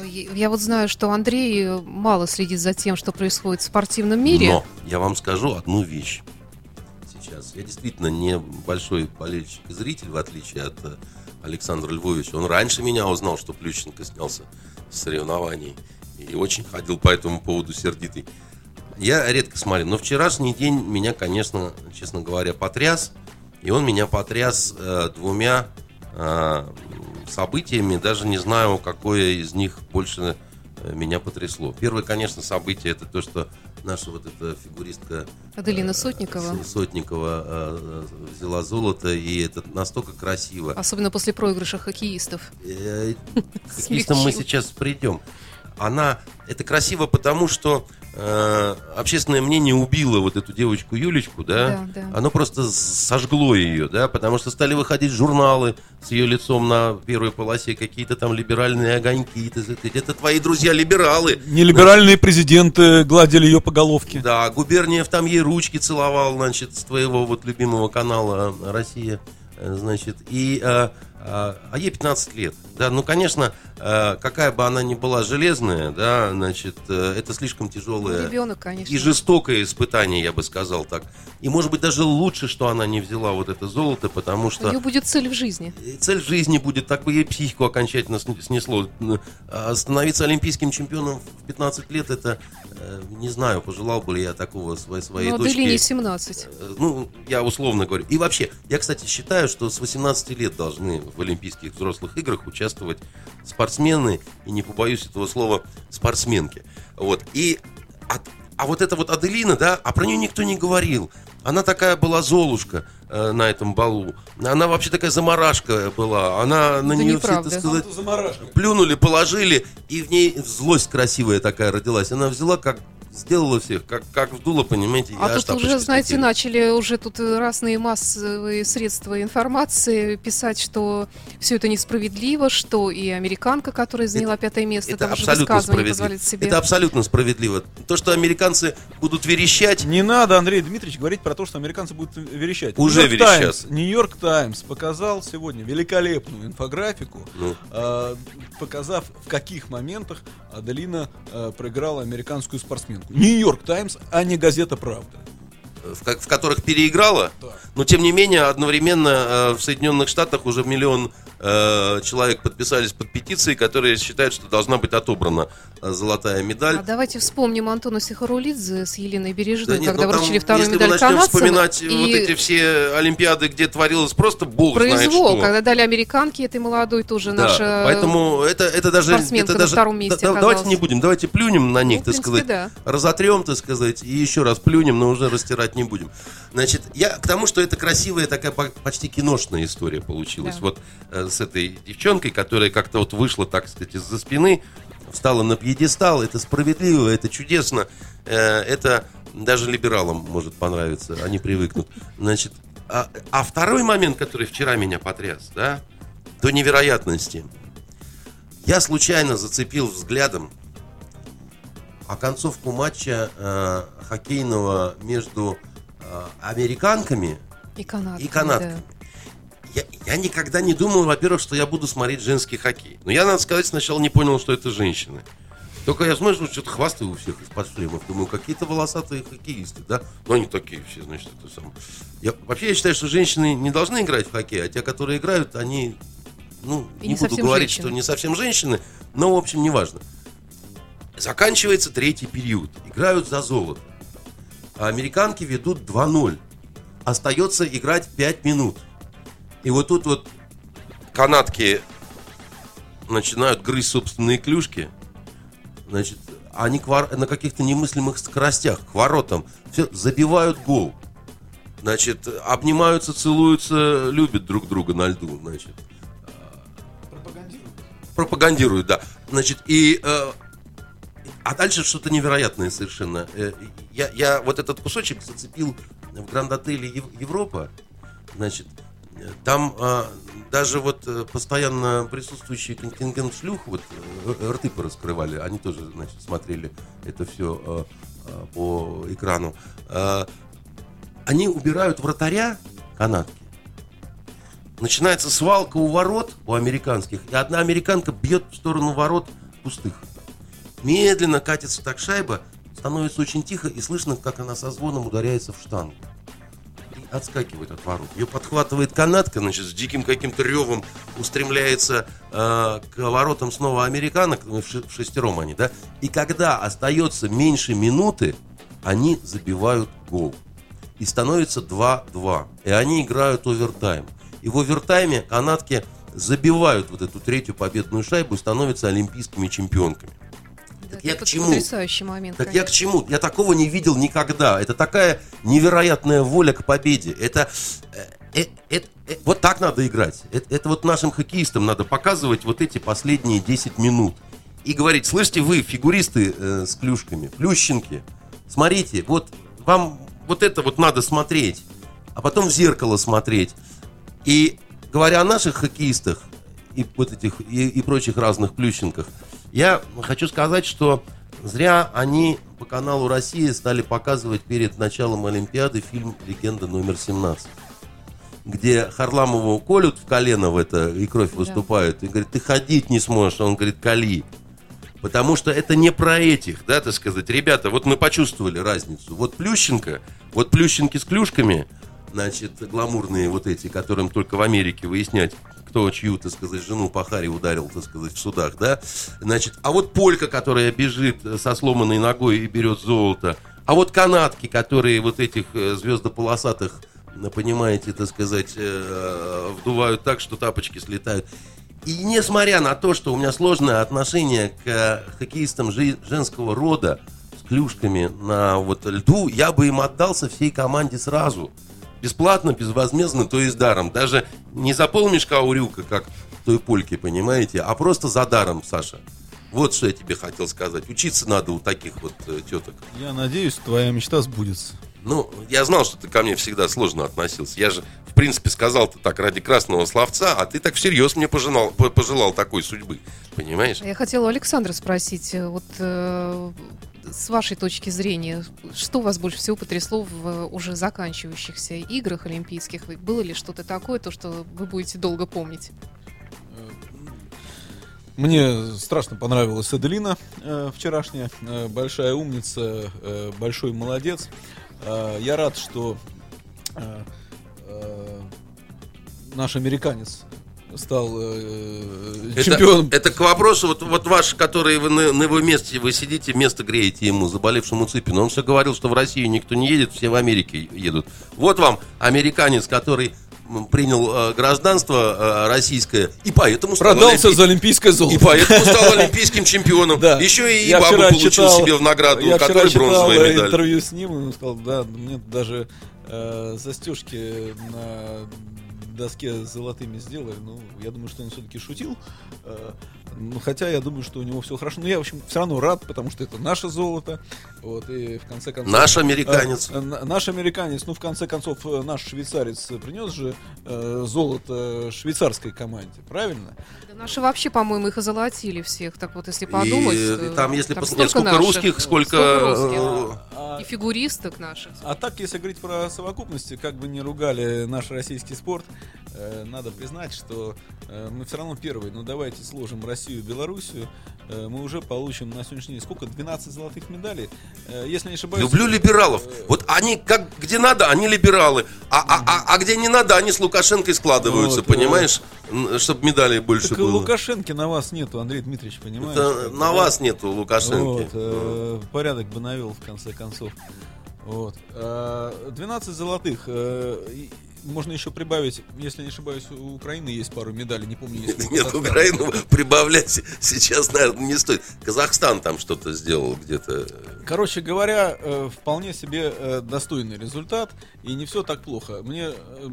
Э, Я вот знаю, что Андрей мало следит за тем, что происходит в спортивном мире. Но я вам скажу одну вещь сейчас. Я действительно не большой болельщик и зритель, в отличие от э, Александра Львовича. Он раньше меня узнал, что Плющенко снялся с соревнований. И очень ходил по этому поводу сердитый. Я редко смотрю, но вчерашний день меня, конечно, честно говоря, потряс. И он меня потряс э, двумя э, событиями. Даже не знаю, какое из них больше э, меня потрясло. Первое, конечно, событие это то, что наша вот эта фигуристка Аделина э, Сотникова. Сотникова э, взяла золото, и это настолько красиво. Особенно после проигрыша хоккеистов. Э, К хоккеистам мы сейчас придем. Она, это красиво потому, что э, общественное мнение убило вот эту девочку Юлечку, да? Да, да. Оно просто сожгло ее, да, потому что стали выходить журналы с ее лицом на первой полосе, какие-то там либеральные огоньки, это твои друзья-либералы. Нелиберальные президенты гладили ее по головке. Да, Губерниев там ей ручки целовал, значит, с твоего вот любимого канала «Россия», э, значит, и... э, а ей 15 лет, да, ну, конечно, э, какая бы она ни была железная, да, значит, э, это слишком тяжелая Ребенок, конечно. и жестокое испытание, я бы сказал так. И, может быть, даже лучше, что она не взяла вот это золото, потому У что... нее будет цель в жизни. И цель жизни будет, так бы ей психику окончательно сн- снесло. А Становиться олимпийским чемпионом в 15 лет, это, э, не знаю, пожелал бы ли я такого своей, своей Но дочке. Аделине 17. Э, Ну, я условно говорю. И вообще, я, кстати, считаю, что с 18 лет должны в Олимпийских взрослых играх участвовать спортсмены, и не побоюсь этого слова, спортсменки. Вот. И от- а вот эта вот Аделина, да, а про нее никто не говорил. Она такая была золушка э, на этом балу. Она вообще такая заморашка была. Она на Да нее неправда. все, так сказать, плюнули, положили, и в ней злость красивая такая родилась. Она взяла, как сделала всех, как, как вдуло, понимаете, А тут уже, знаете, слетели. начали уже тут э, разные массовые средства информации писать, что все это несправедливо, что и американка, которая заняла пятое место, Это там абсолютно справедливо. себе. Это абсолютно справедливо. То, что американцы будут верещать, Не надо, Андрей Дмитриевич, говорить про то, что американцы будут верещать. Уже верещат. Нью-Йорк Таймс показал сегодня великолепную инфографику, Ну. э, показав, в каких моментах Аделина э, проиграла американскую спортсменку. Нью-Йорк Таймс, а не газета «Правда». в, ко- в которых переиграла, но тем не менее одновременно э, в Соединенных Штатах уже миллион э, человек подписались под петицией, которые считают, что должна быть отобрана э, золотая медаль. А давайте вспомним Антона Сихарулидзе с Еленой Бережной, Да нет, когда ну там, вручили вторую если медаль мы начнем канадцам. вспоминать и вот эти все олимпиады, где творилось просто бог знает произвол, что. когда дали американке этой молодой тоже Да, наша... поэтому это, это даже... это на даже втором месте да- да- давайте не будем, давайте плюнем на них, Ну, так принципе, сказать. да. Разотрем, так сказать, и еще раз плюнем, но уже растирать не будем. Значит, я к тому, что это красивая такая по- почти киношная история получилась. Да. Вот э, с этой девчонкой, которая как-то вот вышла, так сказать, из-за спины, встала на пьедестал, это справедливо, это чудесно, э, это даже либералам может понравиться, они привыкнут. Значит, а, а второй момент, который вчера меня потряс, да, до невероятности. Я случайно зацепил взглядом оконцовку матча э, хоккейного между э, американками И канатками. и канадками. Я, я никогда не думал, во-первых, что я буду смотреть женский хоккей. Но я, надо сказать, сначала не понял, что это женщины. Только я смотрю, что-то хвастаю у всех из-под шлемов. Думаю, какие-то волосатые хоккеисты, да? Ну, они такие все, значит, это самое. Я, вообще, я считаю, что женщины не должны играть в хоккей, а те, которые играют, они, ну, И не, не буду говорить, женщины. что не совсем женщины, но, в общем, неважно. Заканчивается третий период. Играют за золото. А американки ведут 2-0. Остается играть 5 минут. И вот тут вот канатки начинают грызть собственные клюшки. Значит, они вор- на каких-то немыслимых скоростях к воротам все забивают гол. Значит, обнимаются, целуются, любят друг друга на льду. Значит, пропагандируют, да. Значит, и э, а дальше что-то невероятное совершенно. Э, Я, я вот этот кусочек зацепил в Гранд-отеле Ев- Европа. Значит, там э, даже вот э, постоянно присутствующий контингент шлюх вот э, рты пораскрывали. Они тоже, значит, смотрели это все по экрану. Э, Они убирают вратаря канадки. Начинается свалка у ворот, у американских, и одна американка бьет в сторону ворот пустых. Медленно катится так шайба, становится очень тихо, и слышно, как она со звоном ударяется в штангу. Отскакивает от ворот. Ее подхватывает канатка, значит, с диким каким-то ревом устремляется э, к воротам снова американок, ну, в, шестером они, да. И когда остается меньше минуты, они забивают гол. И становится 2-2. И они играют овертайм. И в овертайме канатки забивают вот эту третью победную шайбу и становятся олимпийскими чемпионками. Так я к чему? Потрясающий момент. Так конечно. я к чему? Я такого не видел никогда. Это такая невероятная воля к победе. Это, э, э, э, э, вот так надо играть. Это, это вот нашим хоккеистам надо показывать вот эти последние 10 минут. И говорить, слышите вы, фигуристы э, с клюшками, плющенки, смотрите, вот вам вот это вот надо смотреть, а потом в зеркало смотреть. И говоря о наших хоккеистах и вот этих и, и прочих разных плющенках, я хочу сказать, что зря они по каналу России стали показывать перед началом Олимпиады фильм «Легенда номер 17» где Харламову колют в колено в это, и кровь да. выступает, и говорит, ты ходить не сможешь, он говорит, кали. Потому что это не про этих, да, так сказать. Ребята, вот мы почувствовали разницу. Вот Плющенко, вот Плющенки с клюшками, значит, гламурные вот эти, которым только в Америке выяснять, кто чью, так сказать, жену по харе ударил, так сказать, в судах, да? Значит, а вот полька, которая бежит со сломанной ногой и берет золото, а вот канатки, которые вот этих э, звездополосатых, понимаете, так сказать, э, вдувают так, что тапочки слетают. И несмотря на то, что у меня сложное отношение к хоккеистам женского рода, с клюшками на вот льду, я бы им отдался всей команде сразу – Бесплатно, безвозмездно, то есть даром. Даже не за полмешка урюка, как той польки, понимаете, а просто за даром, Саша. Вот что я тебе хотел сказать. Учиться надо у таких вот э, теток. Я надеюсь, твоя мечта сбудется. Ну, я знал, что ты ко мне всегда сложно относился. Я же, в принципе, сказал ты так ради красного словца, а ты так всерьез мне пожелал, пожелал такой судьбы. Понимаешь? Я хотела у Александра спросить, э, вот э, с вашей точки зрения, что вас больше всего потрясло в уже заканчивающихся играх олимпийских? Было ли что-то такое, то, что вы будете долго помнить? Мне страшно понравилась Аделина э, вчерашняя. Э, большая умница, э, большой молодец. Э, я рад, что э, э, наш американец стал э, это, чемпионом. Это к вопросу, вот, вот ваш, который вы на, на его месте, вы сидите, место греете ему, заболевшему Цыпину. Он все говорил, что в Россию никто не едет, все в Америке едут. Вот вам американец, который принял э, гражданство э, российское и поэтому стал продался олимпи... за олимпийское золото и поэтому стал олимпийским чемпионом. Да. Еще и я бабу получил читал, себе в награду, я который бронзовая медаль. интервью с ним, он сказал, да, мне даже э, застежки на доске с золотыми сделали. Ну, я думаю, что он все-таки шутил. Э, ну, хотя я думаю, что у него все хорошо. Но я, в общем, все равно рад, потому что это наше золото. Вот, и в конце концов... Наш американец. Э, наш американец. Ну, в конце концов, э, наш швейцарец принес же э, золото швейцарской команде. Правильно? Да наши вообще, по-моему, их озолотили всех. Так вот, если подумать... И, там, если там посмотреть, сколько, сколько русских, сколько... сколько русских. А, и фигуристок наших. А так, если говорить про совокупности, как бы не ругали наш российский спорт, э, надо признать, что э, мы все равно первые. Ну, давайте сложим Россию и Белоруссию. Э, мы уже получим на сегодняшний день сколько? 12 золотых медалей. Э, если не ошибаюсь... Люблю либералов. Э, вот они, как где надо, они либералы. А, а, а, а где не надо, они с Лукашенко складываются, вот, понимаешь? Чтобы медалей больше так было. Лукашенко на вас нету, Андрей Дмитриевич, понимаешь? Это на вас нету Лукашенко. Вот, э, порядок бы навел, в конце концов. Вот. 12 золотых можно еще прибавить, если не ошибаюсь, у Украины есть пару медалей, не помню, если Нет, Украину прибавлять сейчас, наверное, не стоит. Казахстан там что-то сделал где-то. Короче говоря, э, вполне себе э, достойный результат, и не все так плохо. Мне, э,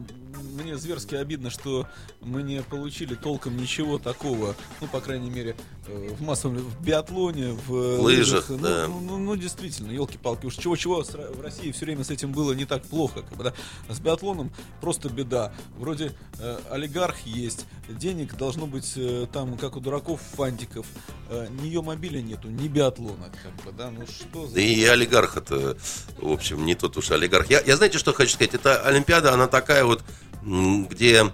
мне зверски обидно, что мы не получили толком ничего такого, ну, по крайней мере, в массовом в биатлоне, в лыжах, лыжах да. ну, ну, ну, действительно, елки-палки, уж чего-чего в России все время с этим было не так плохо. Как бы, да? С биатлоном просто беда. Вроде э, олигарх есть, денег должно быть э, там, как у дураков, фантиков. Э, ни ее мобиля нету, ни биатлона. Как бы, да? ну, что за... И олигарх это, в общем, не тот уж олигарх. Я, я знаете, что хочу сказать? Это Олимпиада, она такая вот, где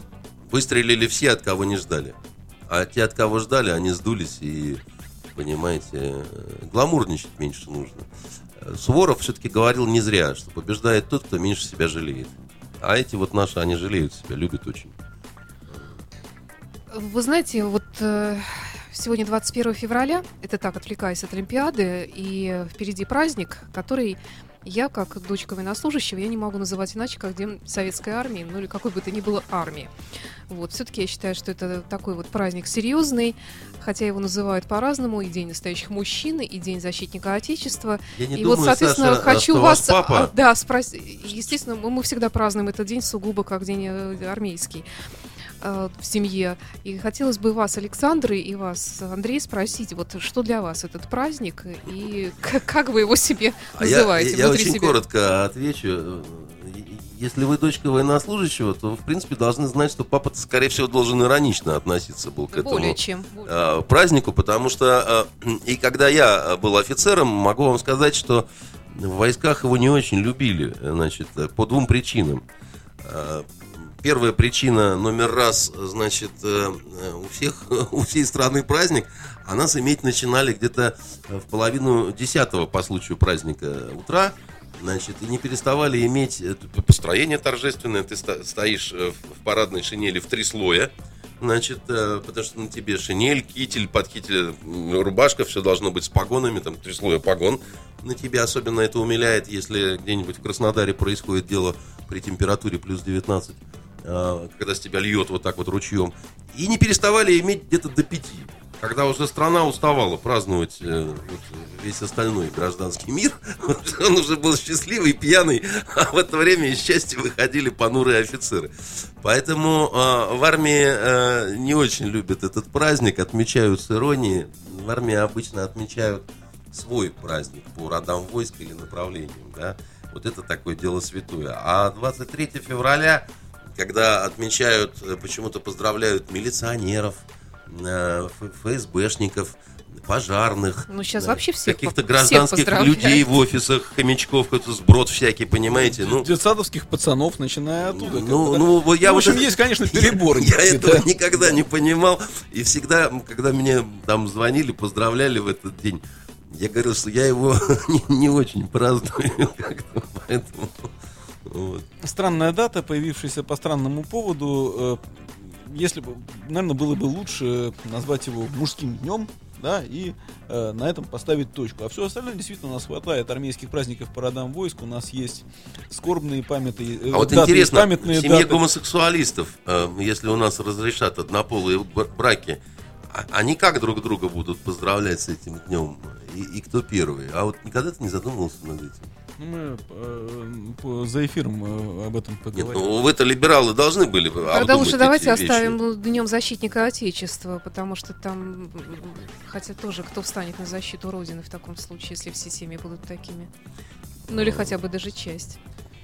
выстрелили все, от кого не ждали. А те, от кого ждали, они сдулись и, понимаете, гламурничать меньше нужно. Суворов все-таки говорил не зря, что побеждает тот, кто меньше себя жалеет. А эти вот наши, они жалеют себя, любят очень. Вы знаете, вот э, сегодня 21 февраля, это так, отвлекаясь от Олимпиады, и впереди праздник, который я, как дочка военнослужащего, я не могу называть иначе, как День Советской Армии, ну или какой бы то ни было армии. Вот, все-таки я считаю, что это такой вот праздник серьезный, хотя его называют по-разному, и День настоящих мужчин, и День защитника Отечества. Я не и думаю, вот, соответственно, Саша, хочу что вас, ваш папа... а, да, спросить. Естественно, мы, мы всегда празднуем этот день сугубо как день э, армейский э, в семье. И хотелось бы вас, Александр, и вас, Андрей, спросить, вот что для вас этот праздник и к- как вы его себе А я, называете я внутри очень себя? коротко отвечу. Если вы дочка военнослужащего, то, в принципе, должны знать, что папа, скорее всего, должен иронично относиться был к этому Более чем. более. э, празднику, потому что э, и когда я был офицером, могу вам сказать, что в войсках его не очень любили, значит, э, по двум причинам. Первая причина номер раз, значит, у всех, у всей страны праздник, а нас иметь начинали где-то в половину десятого по случаю праздника утра, значит, и не переставали иметь это построение торжественное, ты стоишь э, в парадной шинели в три слоя, Значит, э, потому что на тебе шинель, китель, под рубашка, все должно быть с погонами, там три слоя погон. На тебе особенно это умиляет, если где-нибудь в Краснодаре происходит дело при температуре плюс 19, э, когда с тебя льет вот так вот ручьем. И не переставали иметь где-то до пяти. Когда уже страна уставала праздновать э, вот весь остальной гражданский мир, он уже был счастливый, пьяный, а в это время из счастья выходили понурые офицеры. Поэтому э, в армии э, не очень любят этот праздник, отмечают с иронией. В армии обычно отмечают свой праздник по родам войск или направлениям, да. Вот это такое дело святое. А 23 февраля, когда отмечают, э, почему-то поздравляют милиционеров, ФСБшников, пожарных. Ну, э, вообще всех Каких-то гражданских всех людей в офисах, хомячков, какой-то сброд всякий, понимаете? Ну, Детсадовских пацанов, начиная оттуда. ну, ну, вот я Ну, в вот общем, это- есть, конечно, перебор. Я некий, этого да. никогда не понимал. И всегда, когда мне там звонили, поздравляли в этот день, я говорил, что я его не, не очень праздную. как-то, Поэтому. вот. Странная дата, появившаяся по странному поводу. Если бы, наверное, было бы лучше назвать его мужским днем, да, и э, на этом поставить точку. А все остальное действительно у нас хватает армейских праздников по родам войск. У нас есть скорбные памятные э, А вот даты, интересно, памятные в семье даты. гомосексуалистов, э, если у нас разрешат однополые браки, а- они как друг друга будут поздравлять с этим днем? И, и кто первый? А вот никогда ты не задумывался над этим? Ну, мы э, по- за эфиром э, об этом Нет, поговорим. ну вы-то либералы должны были бы Тогда лучше давайте вещи. оставим Днем защитника Отечества, потому что там, хотя тоже кто встанет на защиту Родины в таком случае, если все семьи будут такими. Ну или хотя бы даже часть.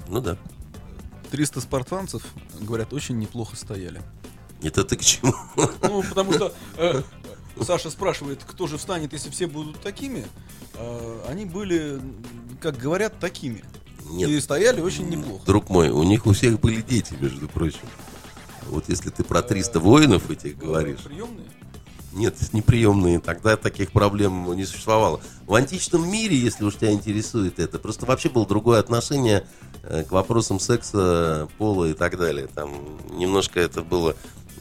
Ну да. 300 спартанцев, говорят, очень неплохо стояли. Это ты к чему? Ну, потому что э, Саша спрашивает, кто же встанет, если все будут такими. Э, они были, как говорят, такими. Нет. И стояли очень неплохо. Друг мой, у них у всех были дети, между прочим. Вот если ты про 300 воинов этих говоришь. Приемные? Нет, неприемные, тогда таких проблем не существовало. В античном мире, если уж тебя интересует это, просто вообще было другое отношение э, к вопросам секса, пола и так далее. Там немножко это было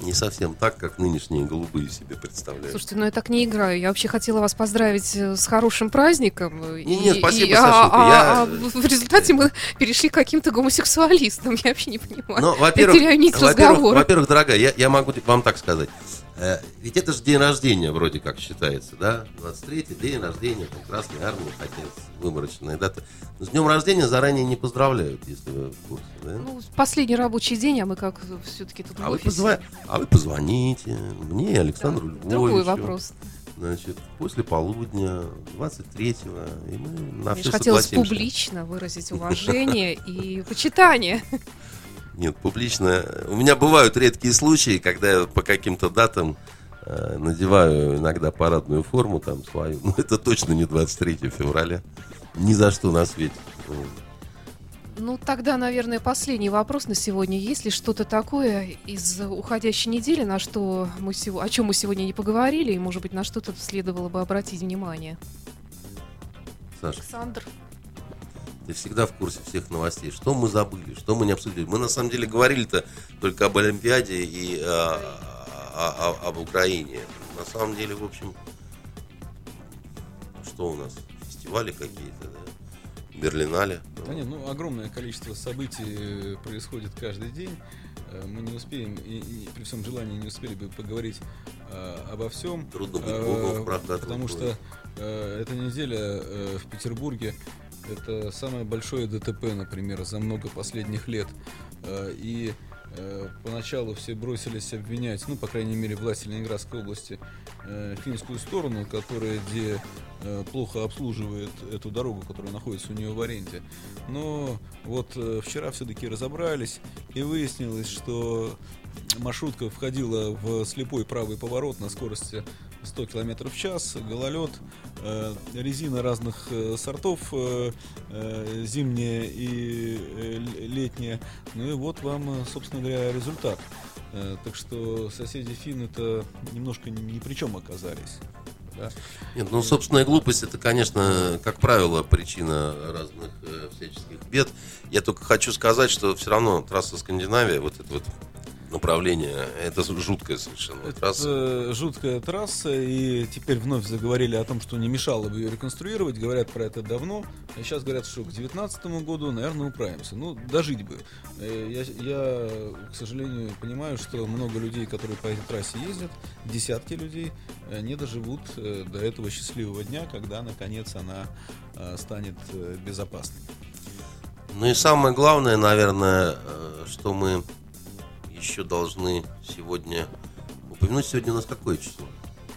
не совсем так, как нынешние голубые себе представляют. Слушайте, ну я так не играю. Я вообще хотела вас поздравить э, с хорошим праздником. Не, И- не, спасибо, и- а- Сашенька, а- я- а в результате мы перешли к каким-то гомосексуалистам. Я вообще не понимаю. Ну, во-первых, во-первых, во-первых, дорогая, я, я могу вам так сказать. Э, Ведь это же день рождения вроде как считается, да? 23-й день рождения, там, Красной Армии, хотя выморочная дата. С днем рождения заранее не поздравляют, если вы в курсе, да? Ну, последний рабочий день, а мы как все-таки тут а, вы позва- а вы позвоните мне, Александру Да, Львовичу. Другой вопрос. Значит, после полудня, 23-го, и мы на Мне все хотелось согласимся. публично выразить уважение и почитание. Нет, публично. У меня бывают редкие случаи, когда я по каким-то датам э, надеваю иногда парадную форму там свою. Но это точно не 23 февраля. Ни за что на свете. Ну, тогда, наверное, последний вопрос на сегодня. Есть ли что-то такое из уходящей недели, на что мы сего- о чем мы сегодня не поговорили, и, может быть, на что-то следовало бы обратить внимание? Саша, Александр. Ты всегда в курсе всех новостей. Что мы забыли, что мы не обсудили. Мы на самом деле говорили-то только об Олимпиаде и а, а, а, об Украине. На самом деле, в общем, что у нас? Фестивали какие-то, да? Берлинале. Да нет, ну огромное количество событий происходит каждый день. Э, мы не успеем, и, и при всем желании не успели бы поговорить э, обо всем. Трудно быть богом в прах Потому что э, эта неделя э, в Петербурге это самое большое ДТП, например, за много последних лет. Э, и Э, поначалу все бросились обвинять, ну, по крайней мере, власти Ленинградской области, э, финскую сторону, которая где плохо обслуживает эту дорогу, которая находится у нее в аренде. Но вот вчера все-таки разобрались и выяснилось, что маршрутка входила в слепой правый поворот на скорости 100 км в час, гололед, э, резина разных э, сортов, э, зимняя и летняя. Ну и вот вам, собственно говоря, результат. Так что соседи Фин это немножко ни при чем оказались. Да? Нет, ну, собственная глупость это, конечно, как правило, причина разных э, всяческих бед. Я только хочу сказать, что все равно трасса Скандинавия, вот это вот направление. Это жуткая совершенно это трасса. жуткая трасса, и теперь вновь заговорили о том, что не мешало бы ее реконструировать. Говорят про это давно. А сейчас говорят, что к 2019 году, наверное, управимся. Ну, дожить бы. Э, я, я, к сожалению, понимаю, что много людей, которые по этой трассе ездят, десятки людей, э, не доживут э, до этого счастливого дня, когда, наконец, она станет безопасной. Ну и самое главное, наверное, что мы еще должны сегодня упомянуть. Сегодня у нас какое число?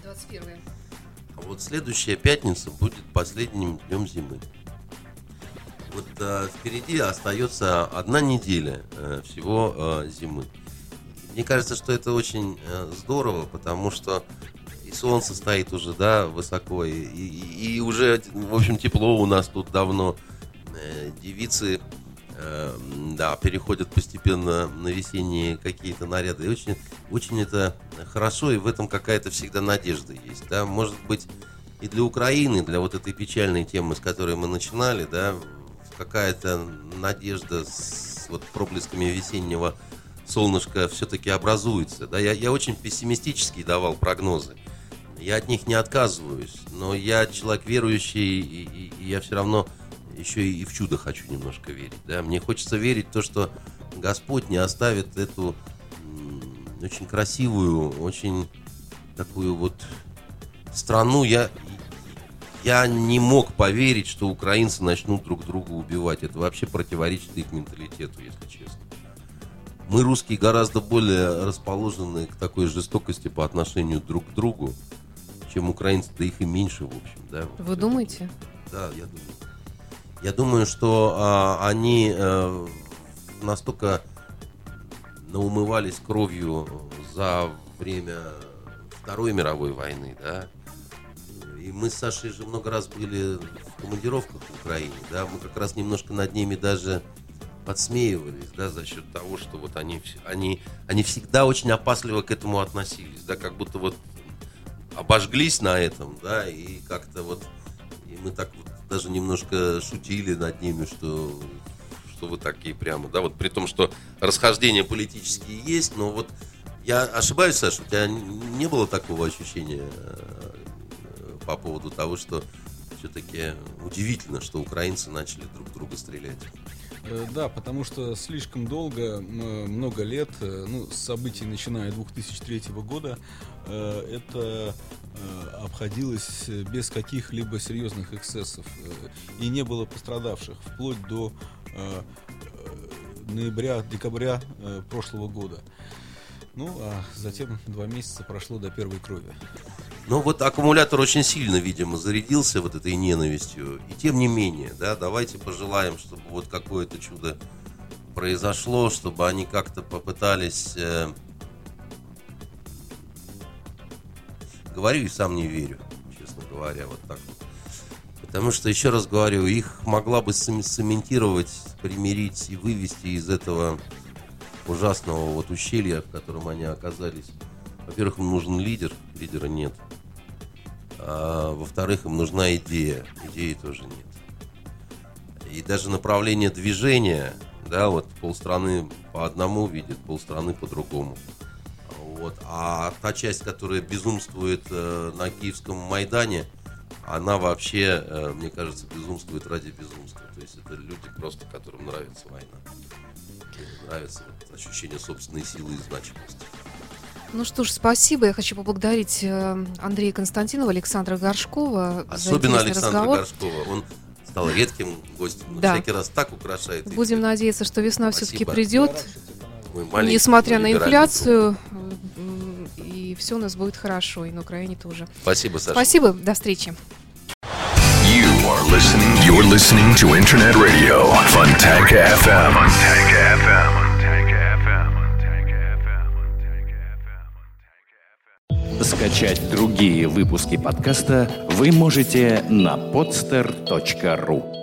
21. А вот следующая пятница будет последним днем зимы. Вот а, впереди остается одна неделя а, всего а, зимы. Мне кажется, что это очень а, здорово, потому что и солнце стоит уже, да, высоко, и, и, и уже, в общем, тепло у нас тут давно. Э, девицы э, да, переходят постепенно на весенние какие-то наряды. И очень, очень это хорошо, и в этом какая-то всегда надежда есть. Да? Может быть, и для Украины, для вот этой печальной темы, с которой мы начинали, да, какая-то надежда с вот проблесками весеннего солнышка все-таки образуется. Да? Я, я очень пессимистически давал прогнозы. Я от них не отказываюсь, но я человек верующий, и, и, и я все равно еще и в чудо хочу немножко верить. Да? Мне хочется верить в то, что Господь не оставит эту очень красивую, очень такую вот страну. Я, я не мог поверить, что украинцы начнут друг друга убивать. Это вообще противоречит их менталитету, если честно. Мы, русские, гораздо более расположены к такой жестокости по отношению друг к другу, чем украинцы, да их и меньше, в общем. Да? Вы думаете? Да, я думаю. Я думаю, что а, они а, настолько наумывались кровью за время Второй мировой войны, да. И мы с Сашей же много раз были в командировках в Украине, да. Мы как раз немножко над ними даже подсмеивались, да, за счет того, что вот они, они, они всегда очень опасливо к этому относились, да, как будто вот обожглись на этом, да, и как-то вот, и мы так вот даже немножко шутили над ними, что что вы такие прямо, да, вот при том, что расхождения политические есть, но вот я ошибаюсь, Саша, у тебя не было такого ощущения э, по поводу того, что все-таки удивительно, что украинцы начали друг друга стрелять. Э, да, потому что слишком долго, много лет, э, ну, с событий начиная 2003 года, это обходилось без каких-либо серьезных эксцессов и не было пострадавших вплоть до ноября-декабря прошлого года. Ну, а затем два месяца прошло до первой крови. Ну, вот аккумулятор очень сильно, видимо, зарядился вот этой ненавистью. И тем не менее, да, давайте пожелаем, чтобы вот какое-то чудо произошло, чтобы они как-то попытались... Э... Говорю и сам не верю, честно говоря, вот так вот. Потому что, еще раз говорю, их могла бы цементировать, примирить и вывести из этого ужасного вот ущелья, в котором они оказались. Во-первых, им нужен лидер, лидера нет. А во-вторых, им нужна идея, идеи тоже нет. и даже направление движения, да, вот полстраны по одному видит, полстраны по другому. Вот. А та часть, которая безумствует э, на Киевском Майдане, она вообще, э, мне кажется, безумствует ради безумства. То есть это люди просто, которым нравится война. Им нравится вот ощущение собственной силы и значимости. Ну что ж, спасибо. Я хочу поблагодарить э, Андрея Константинова, Александра Горшкова Особенно за Александра разговор. Горшкова. Он стал редким гостем. но Да. Всякий раз так украшает. Будем эфир. надеяться, что весна все-таки Спасибо. придет, Мой маленький несмотря на инфляцию, и все у нас будет хорошо, и на Украине тоже. Спасибо, Саша. Спасибо, до встречи. You are listening. You're listening to Internet Radio Fontanka FM. Fontanka FM. Скачать другие выпуски подкаста вы можете на podster.ru